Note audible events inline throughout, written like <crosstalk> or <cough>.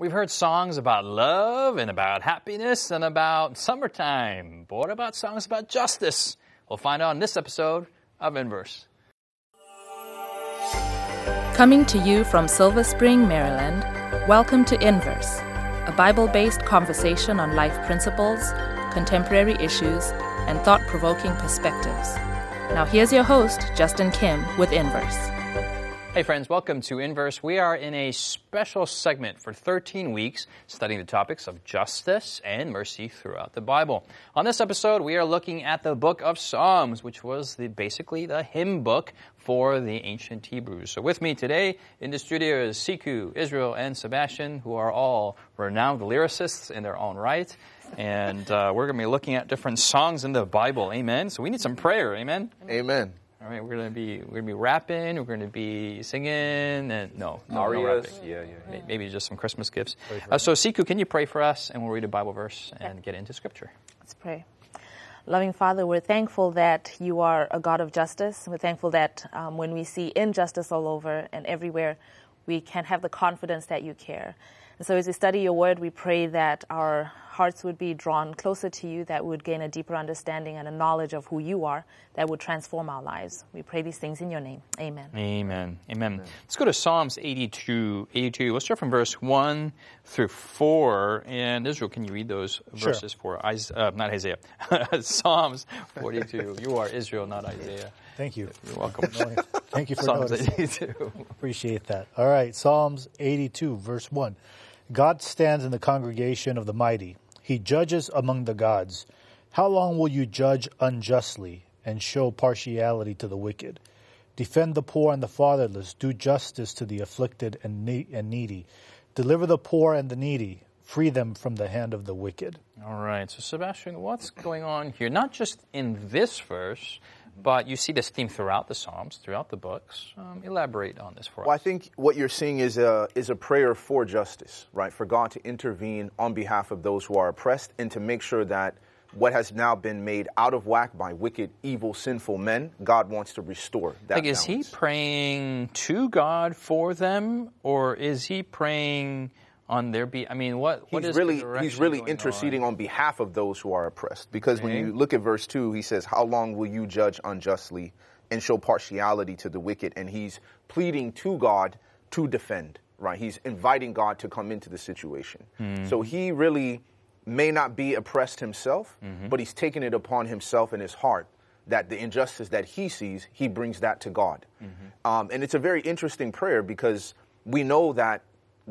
We've heard songs about love and about happiness and about summertime. But what about songs about justice? We'll find out in this episode of Inverse. Coming to you from Silver Spring, Maryland, welcome to Inverse, a Bible based conversation on life principles, contemporary issues, and thought provoking perspectives. Now, here's your host, Justin Kim, with Inverse. Hey, friends, welcome to Inverse. We are in a special segment for 13 weeks studying the topics of justice and mercy throughout the Bible. On this episode, we are looking at the book of Psalms, which was the, basically the hymn book for the ancient Hebrews. So, with me today in the studio is Siku, Israel, and Sebastian, who are all renowned lyricists in their own right. And uh, we're going to be looking at different songs in the Bible. Amen. So, we need some prayer. Amen. Amen. All right, we're gonna be we're gonna be rapping. We're gonna be singing, and no, no, no Arias. rapping. Yeah, yeah. May- Maybe just some Christmas gifts. Uh, so, Siku, can you pray for us, and we'll read a Bible verse and get into Scripture. Let's pray. Loving Father, we're thankful that you are a God of justice. We're thankful that um, when we see injustice all over and everywhere, we can have the confidence that you care. And so, as we study your word, we pray that our hearts would be drawn closer to you, that we would gain a deeper understanding and a knowledge of who you are that would transform our lives. We pray these things in your name. Amen. Amen. Amen. Let's go to Psalms 82. 82. Let's start from verse 1 through 4. And Israel, can you read those Sure. verses for Is- uh, not Isaiah? <laughs> Psalms 42. You are Israel, not Isaiah. Thank you. You're welcome. Thank you for <laughs> Psalms noticing. 82. Appreciate that. All right, Psalms 82, verse 1. God stands in the congregation of the mighty. He judges among the gods. How long will you judge unjustly and show partiality to the wicked? Defend the poor and the fatherless. Do justice to the afflicted and ne- and needy. Deliver the poor and the needy. Free them from the hand of the wicked. All right. So, Sebastian, what's going on here? Not just in this verse, but you see this theme throughout the Psalms, throughout the books. Um, elaborate on this for us. Well, I think what you're seeing is a is a prayer for justice, right? For God to intervene on behalf of those who are oppressed and to make sure that what has now been made out of whack by wicked, evil, sinful men, God wants to restore that. Like, is he praying to God for them, or is he praying on their be? I mean, what what He's is really he's really interceding on behalf of those who are oppressed. Because when you look at verse two, he says, "How long will you judge unjustly and show partiality to the wicked?" And he's pleading to God to defend. Right? He's inviting God to come into the situation. Hmm. So he really may not be oppressed himself, Mm-hmm. but he's taken it upon himself in his heart that the injustice that he sees, he brings that to God. Mm-hmm. Um, and it's a very interesting prayer because we know that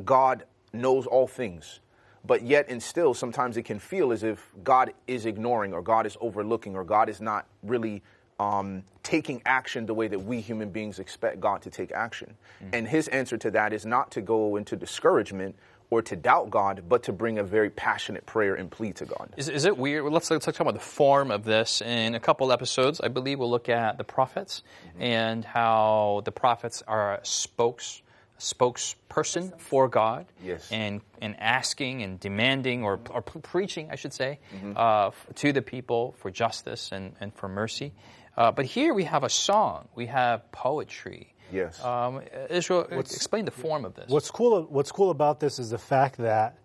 God knows all things. But yet, and still, sometimes it can feel as if God is ignoring, or God is overlooking, or God is not really um, taking action the way that we human beings expect God to take action. And his answer to that is not to go into discouragement or to doubt God, but to bring a very passionate prayer and plea to God. Is, is it weird? Well, let's, let's talk about the form of this. In a couple episodes, I believe we'll look at the prophets Mm-hmm. and how the prophets are spokes, spokesperson for God. Yes. And, and asking and demanding or, or pre- preaching, I should say, Mm-hmm. uh, f- to the people for justice and, and for mercy. Uh, but here we have a song, we have poetry. Yes. Um, Israel, explain the form of this. What's cool? What's cool about this is the fact that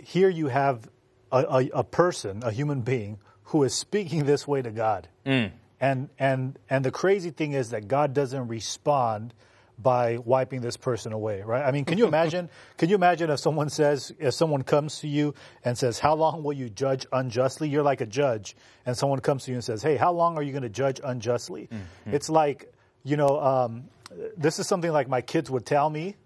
here you have a, a, a person, a human being, who is speaking this way to God, Mm. and and and the crazy thing is that God doesn't respond by wiping this person away, right? I mean, can you imagine? <laughs> can you imagine if someone says, if someone comes to you and says, "How long will you judge unjustly?" You're like a judge, and someone comes to you and says, "Hey, how long are you going to judge unjustly?" It's like, you know, um, this is something like my kids would tell me,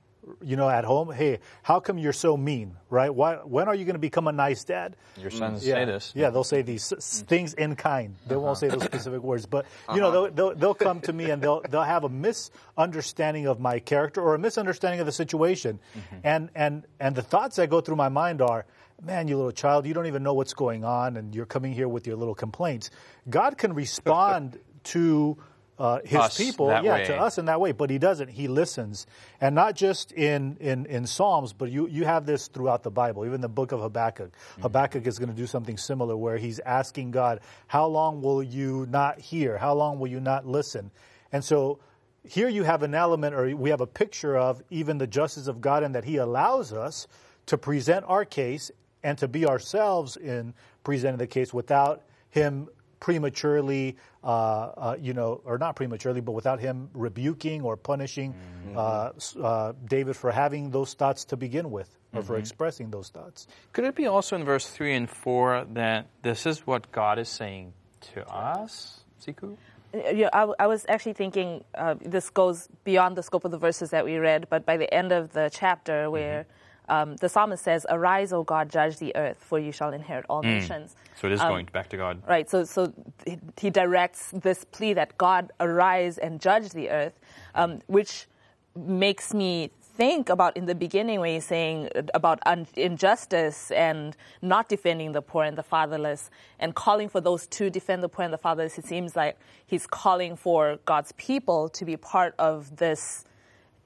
you know, at home. Hey, how come you're so mean, right? Why? When are you going to become a nice dad? Your mm, sons yeah, say this. Yeah, they'll say these mm. things in kind. They won't uh-huh. say those specific words, but you know, uh-huh. they'll, they'll they'll come to me and they'll they'll have a misunderstanding of my character or a misunderstanding of the situation, mm-hmm. and and and the thoughts that go through my mind are. Man, you little child, you don't even know what's going on, and you're coming here with your little complaints. God can respond <laughs> to uh, his Us people, yeah, way. to us in that way. But he doesn't. He listens, and not just in in, in Psalms, but you you have this throughout the Bible. Even the book of Habakkuk, Mm-hmm. Habakkuk is going to do something similar, where he's asking God, "How long will you not hear? How long will you not listen?" And so. Here you have an element, or we have a picture of even the justice of God, and that He allows us to present our case and to be ourselves in presenting the case without him prematurely, uh, uh, you know, or not prematurely, but without him rebuking or punishing uh, s- uh, David for having those thoughts to begin with, or for expressing those thoughts. Could it be also in verse 3 and 4 that this is what God is saying to us, Siku? Yeah, I, I was actually thinking uh, this goes beyond the scope of the verses that we read, but by the end of the chapter, where um, the psalmist says, "Arise, O God, judge the earth, for you shall inherit all nations." So it is Um, going back to God. Right. So, so he- he directs this plea that God arise and judge the earth, um, which makes me think about in the beginning when he's saying about un- injustice and not defending the poor and the fatherless and calling for those to defend the poor and the fatherless. It seems like he's calling for God's people to be part of this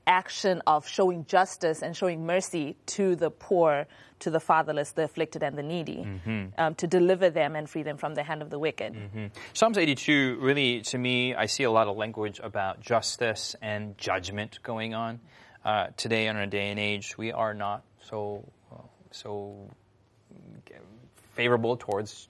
action of showing justice and showing mercy to the poor, to the fatherless, the afflicted, and the needy, um, to deliver them and free them from the hand of the wicked. Psalms 82, really, to me, I see a lot of language about justice and judgment going on. Uh, today, in our day and age, we are not so uh, so favorable towards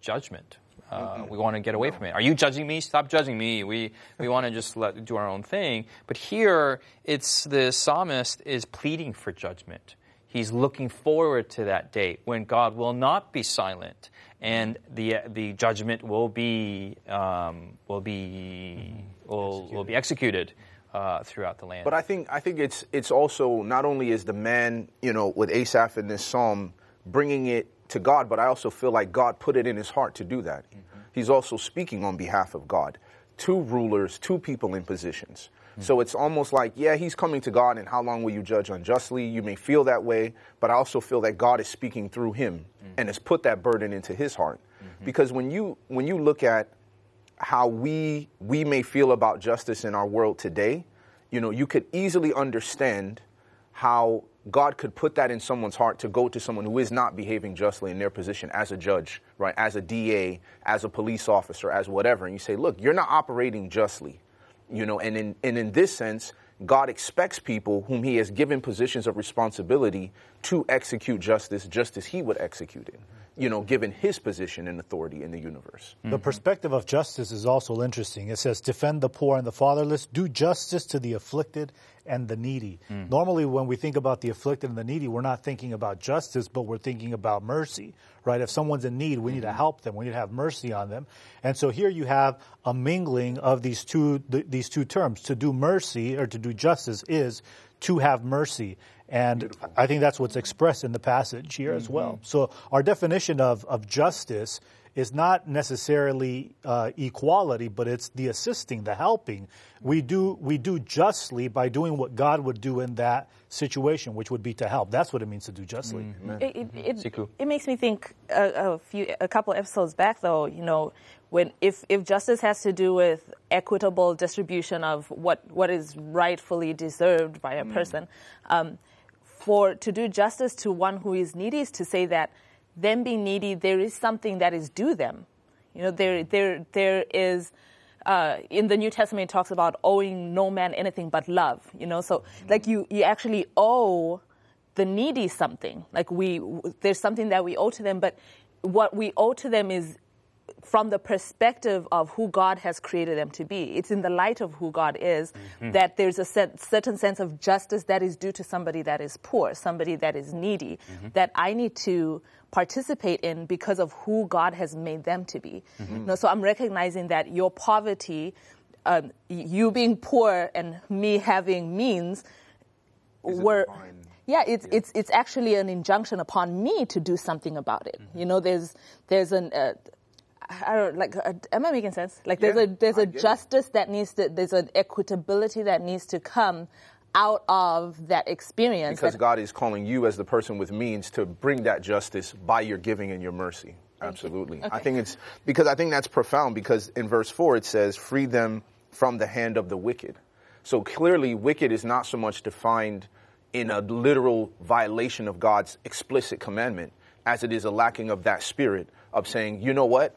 judgment. Uh, we want to get away from it. Are you judging me? Stop judging me. We we want to just let do our own thing. But here, it's the psalmist is pleading for judgment. He's looking forward to that day when God will not be silent and the the judgment will be um, will be will, will be executed uh, throughout the land. But I think I think it's it's also not only is the man you know with Asaph in this psalm bringing it to God, but I also feel like God put it in his heart to do that. Mm-hmm. He's also speaking on behalf of God. Two rulers, two people in positions. Mm-hmm. So it's almost like, yeah, he's coming to God, and how long will you judge unjustly? You may feel that way, but I also feel that God is speaking through him mm-hmm. and has put that burden into his heart. Because when you when you look at how we we may feel about justice in our world today, you know, you could easily understand how God could put that in someone's heart to go to someone who is not behaving justly in their position as a judge, right? As a DA, as a police officer, as whatever, and you say, "Look, you're not operating justly." You know, and in and in this sense, God expects people whom he has given positions of responsibility to execute justice just as he would execute it. You know, given his position and authority in the universe. The mm-hmm. perspective of justice is also interesting. It says, defend the poor and the fatherless, do justice to the afflicted and the needy. Mm. Normally, when we think about the afflicted and the needy, we're not thinking about justice, but we're thinking about mercy, right? If someone's in need, we need to mm-hmm. help them. We need to have mercy on them. And so here you have a mingling of these two, th- these two terms. To do mercy or to do justice is to have mercy. And I think that's what's expressed in the passage here as well. Mm-hmm. So our definition of, of justice is not necessarily uh, equality, but it's the assisting, the helping. We do we do justly by doing what God would do in that situation, which would be to help. That's what it means to do justly. It, it, it, it makes me think a, a few, a couple episodes back, though. You know, when if if justice has to do with equitable distribution of what what is rightfully deserved by a person, um, for to do justice to one who is needy is to say that them being needy, there is something that is due them. You know, there there there is. Uh, in the New Testament, it talks about owing no man anything but love. You know, so like you, you actually owe the needy something. Like we, there's something that we owe to them, but what we owe to them is from the perspective of who God has created them to be. It's in the light of who God is that there's a set, certain sense of justice that is due to somebody that is poor, somebody that is needy, that I need to participate in because of who God has made them to be. You know, so I'm recognizing that your poverty, um, you being poor and me having means, Is were yeah it's it's it's actually an injunction upon me to do something about it. You know there's there's an uh, I don't like. Uh, am I making sense? Like, there's Yeah, a there's I a get it. justice that needs to there's an equitability that needs to come out of that experience. Because that- God is calling you as the person with means to bring that justice by your giving and your mercy. Absolutely. I think it's because I think that's profound because in verse 4 it says, free them from the hand of the wicked. So clearly, wicked is not so much defined in a literal violation of God's explicit commandment as it is a lacking of that spirit of saying, you know what?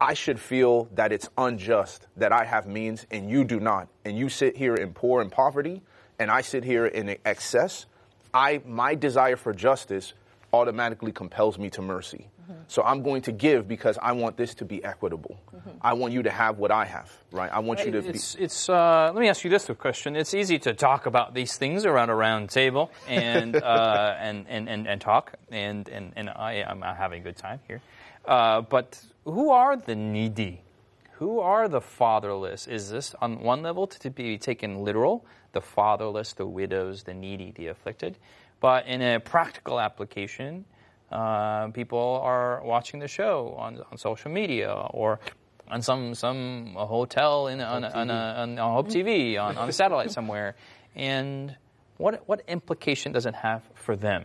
I should feel that it's unjust that I have means and you do not. And you sit here in poor and poverty and I sit here in excess. I my desire for justice automatically compels me to mercy. So I'm going to give because I want this to be equitable. I want you to have what I have, right? I want you to be. It's, it's uh, let me ask you this question. It's easy to talk about these things around a round table and, <laughs> uh, and, and, and, and talk, and, and, and I, I'm having a good time here. Uh, but who are the needy? Who are the fatherless? Is this on one level to be taken literal? The fatherless, the widows, the needy, the afflicted. But in a practical application, uh, people are watching the show on, on social media or on some some hotel in on, on, on, on Hope TV on, on a satellite somewhere, and what what implication does it have for them,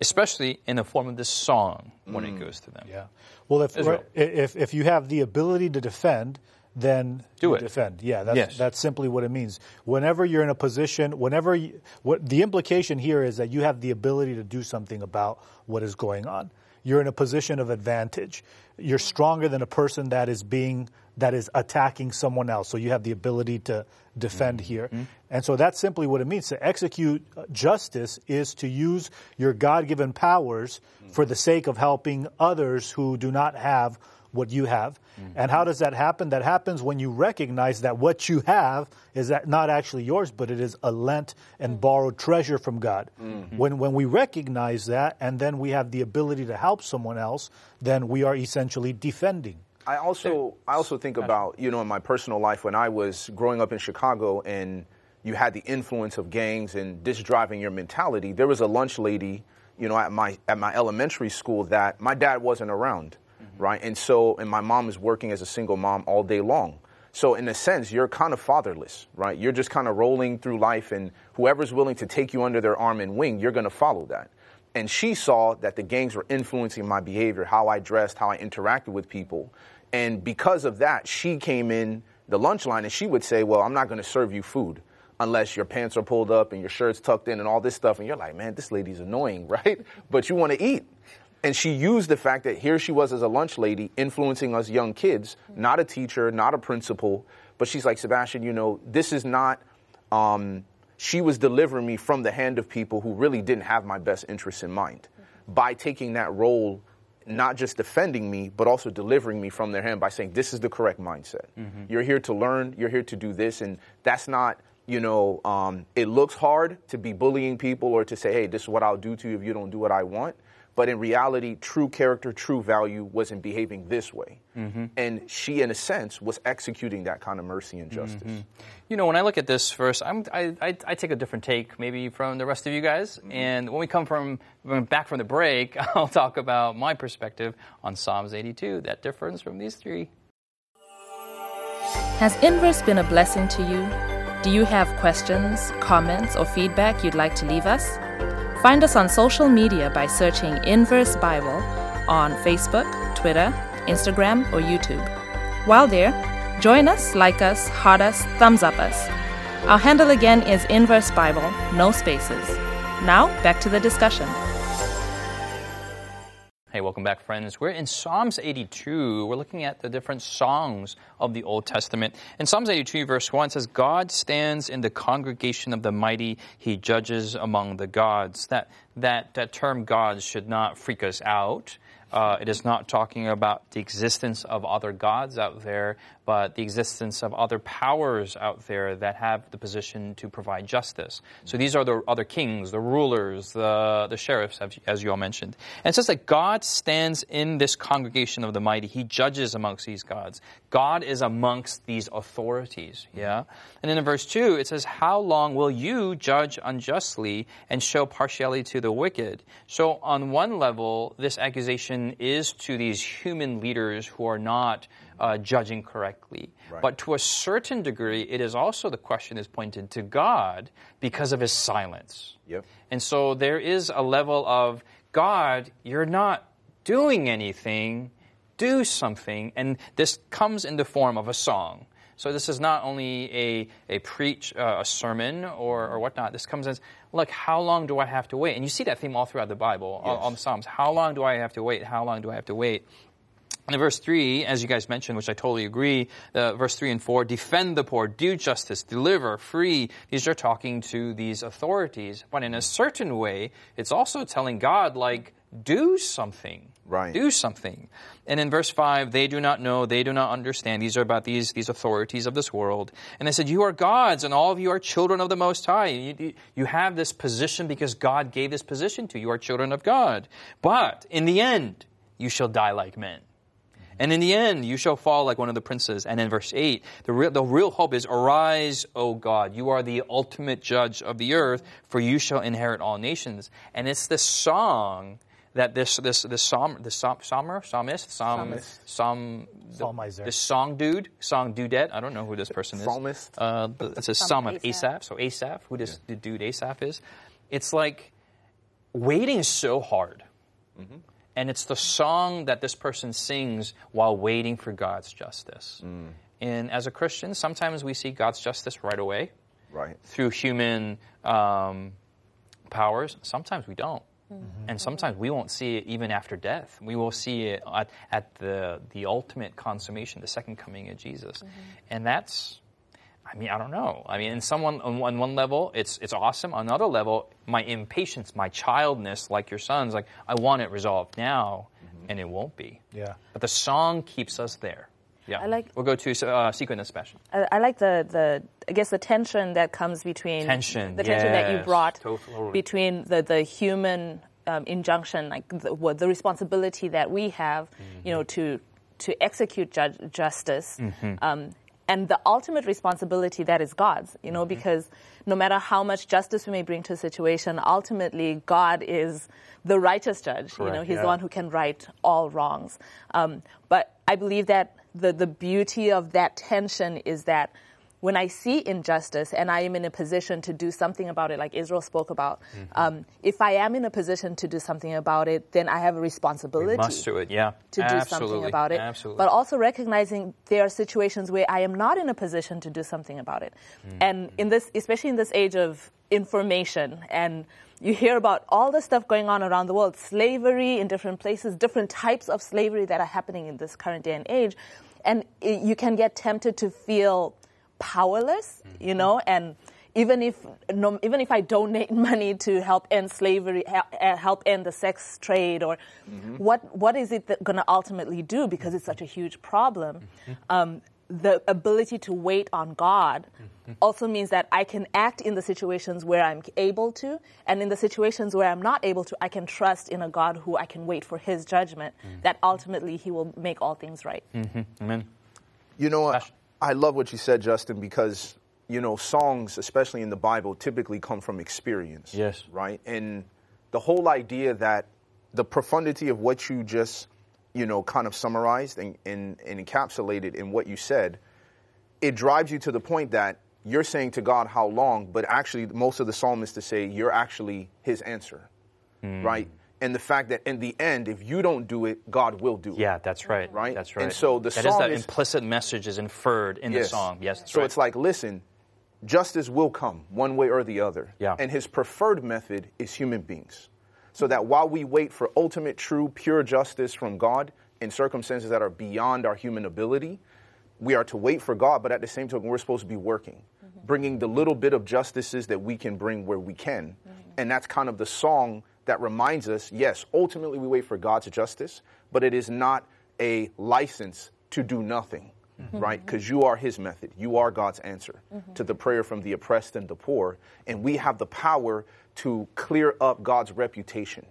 especially in the form of this song when it mm. goes to them? Yeah. Well, if, Israel. if, if you have the ability to defend, then Do you it. defend. Yeah, that's, Yes. that's simply what it means. Whenever you're in a position, whenever you, what the implication here is that you have the ability to do something about what is going on. You're in a position of advantage. You're stronger than a person that is being that is attacking someone else. So you have the ability to defend mm-hmm. here. Mm-hmm. And so that's simply what it means. To execute uh, justice is to use your God-given powers mm. for the sake of helping others who do not have what you have. Mm. And how does that happen? That happens when you recognize that what you have is that not actually yours, but it is a lent and mm. borrowed treasure from God. Mm-hmm. When, when we recognize that and then we have the ability to help someone else, then we are essentially defending. I also I also think about you know in my personal life when I was growing up in Chicago and you had the influence of gangs and this driving your mentality. There was a lunch lady, you know, at my at my elementary school that my dad wasn't around, mm-hmm. right? And so and my mom is working as a single mom all day long. So in a sense, you're kind of fatherless, right? You're just kind of rolling through life, and whoever's willing to take you under their arm and wing, you're going to follow that. And she saw that the gangs were influencing my behavior, how I dressed, how I interacted with people. And because of that, she came in the lunch line and she would say, Well, I'm not going to serve you food unless your pants are pulled up and your shirt's tucked in and all this stuff. And you're like, Man, this lady's annoying, <laughs> right? But you want to eat. And she used the fact that here she was as a lunch lady influencing us young kids, not a teacher, not a principal. But she's like, Sebastian, you know, this is not. Um, she was delivering me from the hand of people who really didn't have my best interests in mind by taking that role not just defending me but also delivering me from their hand by saying this is the correct mindset. You're here to learn. You're here to do this. And that's not you know um, it looks hard to be bullying people or to say hey this is what i'll do to you if you don't do what i want but in reality true character true value wasn't behaving this way mm-hmm. and she in a sense was executing that kind of mercy and justice mm-hmm. You know, when I look at this verse, I'm, I, I, I take a different take maybe from the rest of you guys. Mm-hmm. And when we come from when back from the break, <laughs> I'll talk about my perspective on Psalms 82. That difference from these three. Has Inverse been a blessing to you? Do you have questions, comments, or feedback you'd like to leave us? Find us on social media by searching Inverse Bible on Facebook, Twitter, Instagram, or YouTube. While there, join us, like us, heart us, thumbs up us. Our handle again is Inverse Bible, no spaces. Now, back to the discussion. Hey, welcome back, friends. We're in Psalms 82. We're looking at the different songs of the Old Testament. In Psalms 82, verse 1 says, God stands in the congregation of the mighty. He judges among the gods. That, that, that term gods should not freak us out. Uh, it is not talking about the existence of other gods out there, but the existence of other powers out there that have the position to provide justice. So these are the other kings, the rulers, the, the sheriffs, as- you all mentioned. And it says that God stands in this congregation of the mighty. He judges amongst these gods. God is amongst these authorities. Yeah? And then in verse 2, it says, How long will you judge unjustly and show partiality to the wicked? So, on one level, this accusation is to these human leaders who are not uh, judging correctly. But to a certain degree, it is also the question is pointed to God because of his silence. Yep. And so there is a level of God, you're not doing anything, do something. And this comes in the form of a song. So this is not only a, a preach, uh, a sermon or, or whatnot. This comes as, look, how long do I have to wait? And you see that theme all throughout the Bible, all, all the Psalms. How long do I have to wait? How long do I have to wait? And in verse 3, as you guys mentioned, which I totally agree, uh, verse 3 and 4, defend the poor, do justice, deliver, free. These are talking to these authorities. But in a certain way, it's also telling God, like, do something. Right. Do something. And in verse 5, they do not know, they do not understand. These are about these, these authorities of this world. And they said, You are gods, and all of you are children of the Most High. You, you have this position because God gave this position to you. You are children of God. But in the end, you shall die like men. And in the end, you shall fall like one of the princes. And in verse 8, the real, the real hope is, Arise, O God. You are the ultimate judge of the earth, for you shall inherit all nations. And it's this song that this this this psalm the psalm, psalmer psalmist psalm Psalmist. psalm the, Psalmizer. this song dude song dudette I don't know who this person is Psalmist? uh, it's a Psalm psalm of of Asaph Asaph. so Asaph who this the dude Asaph is it's like waiting is so hard and it's the song that this person sings while waiting for God's justice and as a Christian sometimes we see God's justice right away Right. through human um, powers. Sometimes we don't. Mm-hmm. And sometimes we won't see it even after death. We will see it at, at the, the ultimate consummation, the second coming of Jesus. Mm-hmm. And that's, I mean, I don't know. I mean, in someone on one, one level, it's it's awesome. On another level, my impatience, my childness, like your son's, like I want it resolved now, mm-hmm. and it won't be. Yeah. But the song keeps us there. Yeah. I like- We'll go to uh, Sequin and Special. I, I like the, the I guess the tension that comes between Tension, the tension that you brought totally. between the the human um, injunction, like the, what, the responsibility that we have, you know, to to execute ju- justice. Um, and the ultimate responsibility that is God's, you know, because no matter how much justice we may bring to a situation, ultimately God is the righteous judge. you know, He's yeah. the one who can right all wrongs. Um, but I believe that the, the beauty of that tension is that when I see injustice and I am in a position to do something about it, like Israel spoke about, um, if I am in a position to do something about it, then I have a responsibility Must do it, yeah. to do something about it. Absolutely. But also recognizing there are situations where I am not in a position to do something about it. Hmm. And in this, especially in this age of information and you hear about all the stuff going on around the world, slavery in different places, different types of slavery that are happening in this current day and age. And you can get tempted to feel powerless, you know, and even if no, even if I donate <laughs> money to help end slavery, help, uh, help end the sex trade, or what what is it going to ultimately do? Because it's such a huge problem. Um, the ability to wait on God also means that I can act in the situations where I'm able to, and in the situations where I'm not able to, I can trust in a God who I can wait for His judgment. That ultimately He will make all things right. Mm-hmm. Amen. You know, Passion. I love what you said, Justin, because you know songs, especially in the Bible, typically come from experience. Yes. Right, and the whole idea that the profundity of what you just, you know, kind of summarized and, and, and encapsulated in what you said, it drives you to the point that you're saying to God, "How long?" But actually, most of the psalmists to say you're actually His answer, Hmm. right? And the fact that in the end, if you don't do it, God will do it. Yeah, that's right. Right? That's right. And so the that is that is- implicit message is inferred in the song. Yes, that's so right. it's like, listen, justice will come one way or the other. Yeah. And his preferred method is human beings. So that while we wait for ultimate, true, pure justice from God in circumstances that are beyond our human ability, we are to wait for God, but at the same time, we're supposed to be working, mm-hmm. bringing the little bit of justices that we can bring where we can. Mm-hmm. And that's kind of the song that reminds us yes, ultimately we wait for God's justice, but it is not a license to do nothing, Mm-hmm. right? Mm-hmm. Because you are His method. You are God's answer mm-hmm. to the prayer from the oppressed and the poor. And we have the power to clear up God's reputation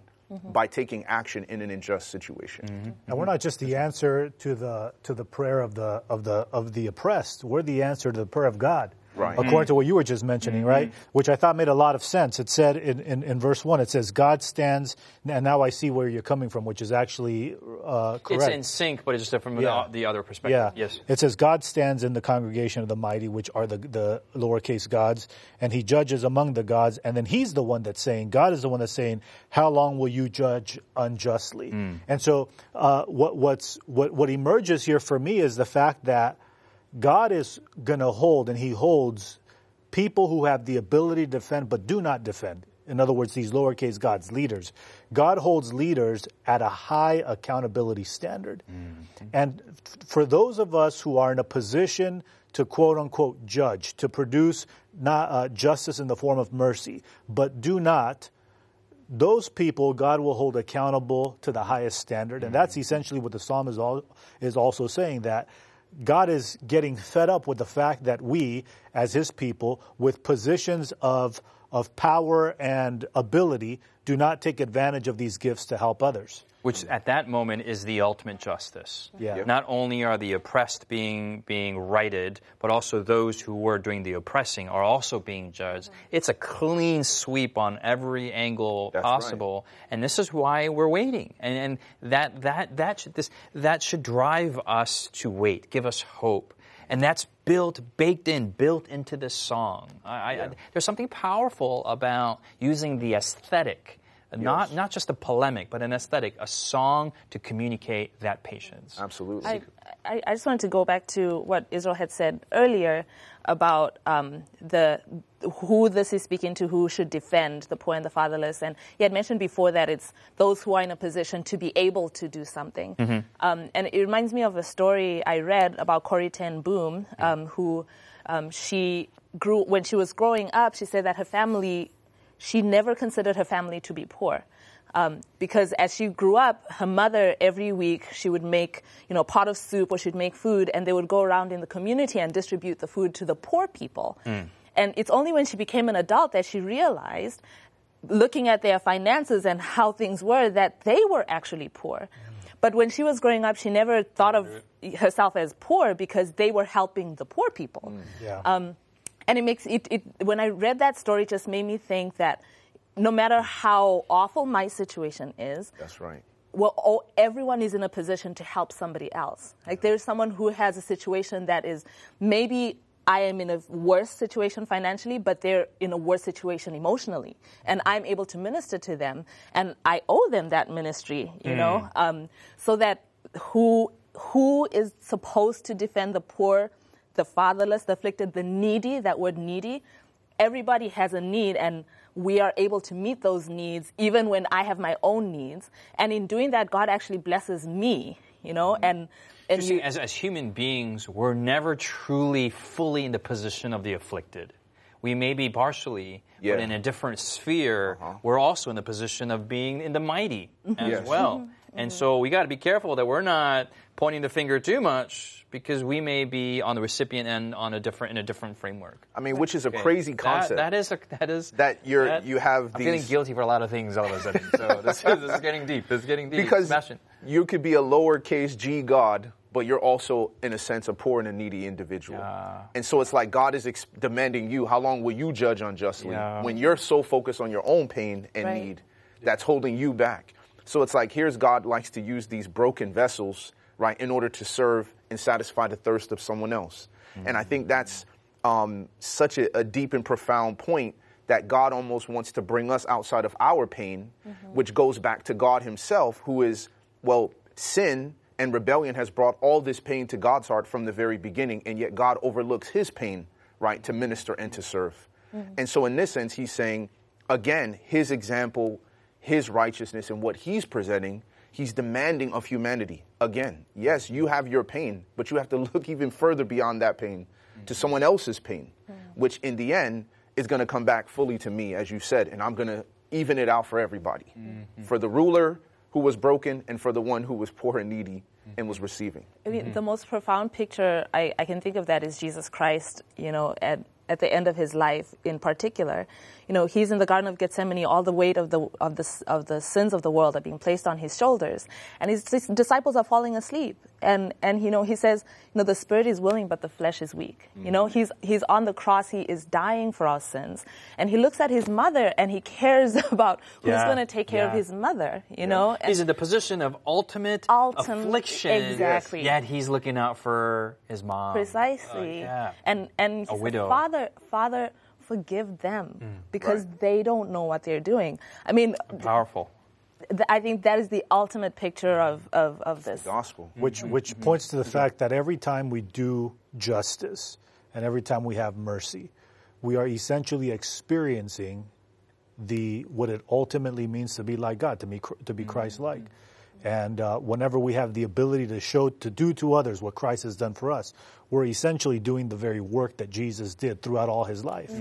by taking action in an unjust situation. And we're not just the answer to the to the prayer of the of the of the oppressed. We're the answer to the prayer of God. Right. According to what you were just mentioning, right? Which I thought made a lot of sense. It said in, in, in verse one, it says, God stands, and now I see where you're coming from, which is actually uh, correct. it's in sync, but it's just from Yeah. the, the other perspective. Yeah. Yes. It says God stands in the congregation of the mighty, which are the, the lowercase gods, and he judges among the gods, and then he's the one that's saying, God is the one that's saying, how long will you judge unjustly? And so uh, what, what's, what, what emerges here for me is the fact that God is going to hold, and he holds people who have the ability to defend but do not defend. in other words, these lowercase gods, leaders. God holds leaders at a high accountability standard. Mm-hmm. And f- for those of us who are in a position to quote unquote judge, to produce not, uh, justice in the form of mercy, but do not, those people God will hold accountable to the highest standard. And that's essentially what the psalm is, all, is also saying that God is getting fed up with the fact that we, as his people, with positions of, of power and ability, do not take advantage of these gifts to help others which at that moment is the ultimate justice. Yeah. Not only are the oppressed being being righted, but also those who were doing the oppressing are also being judged. It's a clean sweep on every angle That's possible, right. and this is why we're waiting. And, and that that that should this that should drive us to wait, give us hope. And that's built, baked in, built into this song. I, yeah. I, there's something powerful about using the aesthetic not, not just a polemic, but an aesthetic, a song to communicate that patience. Absolutely. I, I, I just wanted to go back to what Israel had said earlier about um, the who this is speaking to, who should defend the poor and the fatherless. And he had mentioned before that it's those who are in a position to be able to do something. Mm-hmm. Um, and it reminds me of a story I read about Corrie ten Boom, um, who um, she grew when she was growing up. She said that her family she never considered her family to be poor. Um, because as she grew up, her mother every week she would make you know a pot of soup or she'd make food, and they would go around in the community and distribute the food to the poor people. Mm. And it's only when she became an adult that she realized, looking at their finances and how things were, that they were actually poor. Mm. But when she was growing up, she never thought of herself as poor because they were helping the poor people. Mm. Yeah. Um, and it makes it, it when I read that story, it just made me think that no matter how awful my situation is, that's right. Well, oh, everyone is in a position to help somebody else. Like there's someone who has a situation that is maybe I am in a worse situation financially, but they're in a worse situation emotionally, and I'm able to minister to them, and I owe them that ministry, you mm. know, um, so that who who is supposed to defend the poor the fatherless, the afflicted, the needy, that word needy. Everybody has a need, and we are able to meet those needs even when I have my own needs. And in doing that, God actually blesses me, you know, mm-hmm. and and you, as, as human beings, we're never truly fully in the position of the afflicted. We may be partially, yeah. but in a different sphere, uh-huh. we're also in the position of being in the mighty mm-hmm. as yes. well. Mm-hmm. And mm-hmm. so we got to be careful that we're not pointing the finger too much because we may be on the recipient end on a different in a different framework. I mean, which is a okay. crazy concept. that, that is a, that is that you're that, you have. I'm feeling guilty for a lot of things all of a sudden. So <laughs> this, is, this is getting deep. This is getting deep. Because you could be a lowercase g God, but you're also in a sense a poor and a needy individual. Yeah. And so it's like God is ex- demanding you. How long will you judge unjustly yeah. when you're so focused on your own pain and right. need that's holding you back? So it's like here's God likes to use these broken vessels right, in order to serve and satisfy the thirst of someone else. Mm-hmm. And I think that's um, such a, a, deep and profound point that God almost wants to bring us outside of our pain, mm-hmm. which goes back to God Himself, who is, well, sin and rebellion has brought all this pain to God's heart from the very beginning, and yet God overlooks His pain, right, to minister and to serve. Mm-hmm. And so, in this sense, He's saying, again, His example, His righteousness, and what He's presenting He's demanding of humanity. Again, yes, you have your pain, but you have to <laughs> look even further beyond that pain mm-hmm. to someone else's pain, mm-hmm. which in the end is going to come back fully to me, as you said, and I'm going to even it out for everybody. Mm-hmm. For the ruler who was broken and for the one who was poor and needy and was receiving. I mean, the most profound picture I, I, can think of that is Jesus Christ, you know, at, at the end of his life in particular you know, he's in the Garden of Gethsemane, all the weight of the, of the, of the sins of the world are being placed on his shoulders. And his, disciples are falling asleep. And, and, you know, he says, you know, the spirit is willing, but the flesh is weak. Mm-hmm. You know, he's, he's on the cross. He is dying for our sins. And he looks at his mother and he <laughs> cares about who's yeah. going to take care yeah. of his mother, you yeah. know? And he's in the position of ultimate, ultimate affliction. Exactly. Yet he's looking out for his mom. Precisely. Uh, yeah. And, and a widow. Father, Father, forgive them mm, because right. they don't know what they're doing. I mean, powerful. Th- I think that is the ultimate picture of, of, of this gospel, which mm-hmm. which mm-hmm. points to the fact that every time we do justice and every time we have mercy, we are essentially experiencing the what it ultimately means to be like God, to be to be Christ-like. And uh, whenever we have the ability to show, to do to others what Christ has done for us, we're essentially doing the very work that Jesus did throughout all his life.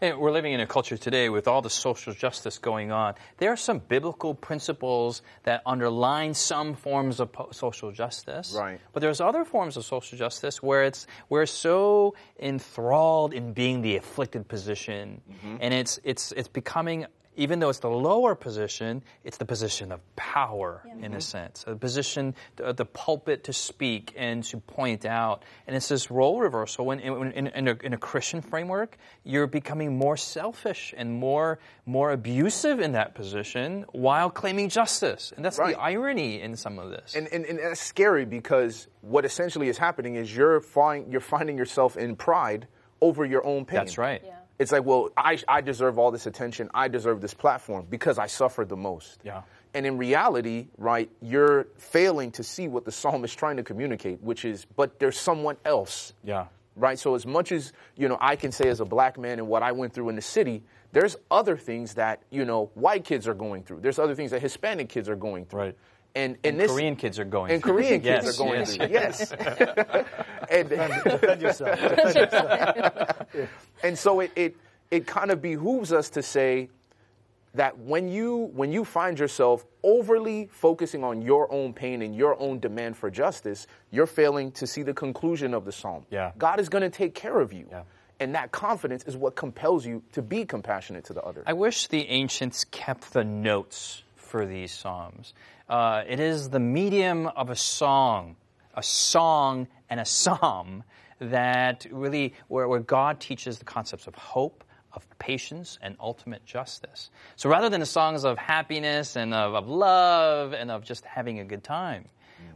And we're living in a culture today with all the social justice going on. There are some biblical principles that underline some forms of po- social justice. Right. But there's other forms of social justice where it's we're so enthralled in being the afflicted position, and it's it's it's becoming. Even though it's the lower position, it's the position of power in a mm-hmm. sense, a position, the, the pulpit to speak and to point out. And it's this role reversal. When, in, in, in, a, in a Christian framework, you're becoming more selfish and more more abusive in that position while claiming justice. And that's Right. the irony in some of this. And, and, and that's scary because what essentially is happening is you're, find, you're finding yourself in pride over your own pain. that's right. It's like, well, I, I deserve all this attention. I deserve this platform because I suffered the most. Yeah. And in reality, right, you're failing to see what the psalm is trying to communicate, which is, but there's someone else. Yeah. Right? So as much as, you know, I can say as a black man and what I went through in the city, there's other things that, you know, white kids are going through. There's other things that Hispanic kids are going through. Right. And, And and, this Korean kids are going and through. Korean kids are going yes. through. Yes. <laughs> and, Defend yourself. <laughs> Defend yourself. and so it, it, it kind of behooves us to say that when you when you find yourself overly focusing on your own pain and your own demand for justice, you're failing to see the conclusion of the psalm. Yeah. God is going to take care of you. Yeah. And that confidence is what compels you to be compassionate to the other. I wish the ancients kept the notes for these psalms. Uh, it is the medium of a song, a song and a psalm that really, where, where God teaches the concepts of hope, of patience, and ultimate justice. So rather than the songs of happiness and of, of love and of just having a good time,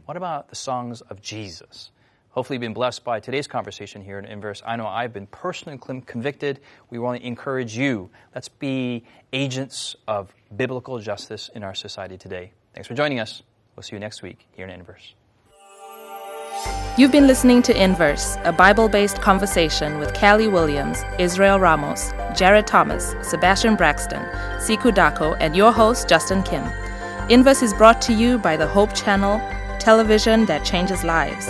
what about the songs of Jesus? Hopefully, you've been blessed by today's conversation here in Inverse. I know I've been personally convicted. We want to encourage you. Let's be agents of biblical justice in our society today. Thanks for joining us. We'll see you next week here in Inverse. You've been listening to Inverse, a Bible based conversation with Callie Williams, Israel Ramos, Jared Thomas, Sebastian Braxton, Siku Dako, and your host, Justin Kim. Inverse is brought to you by the Hope Channel, television that changes lives.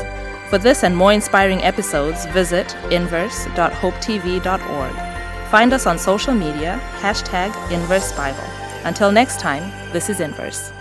For this and more inspiring episodes, visit inverse.hopetv.org. Find us on social media, hashtag Inverse Bible. Until next time, this is Inverse.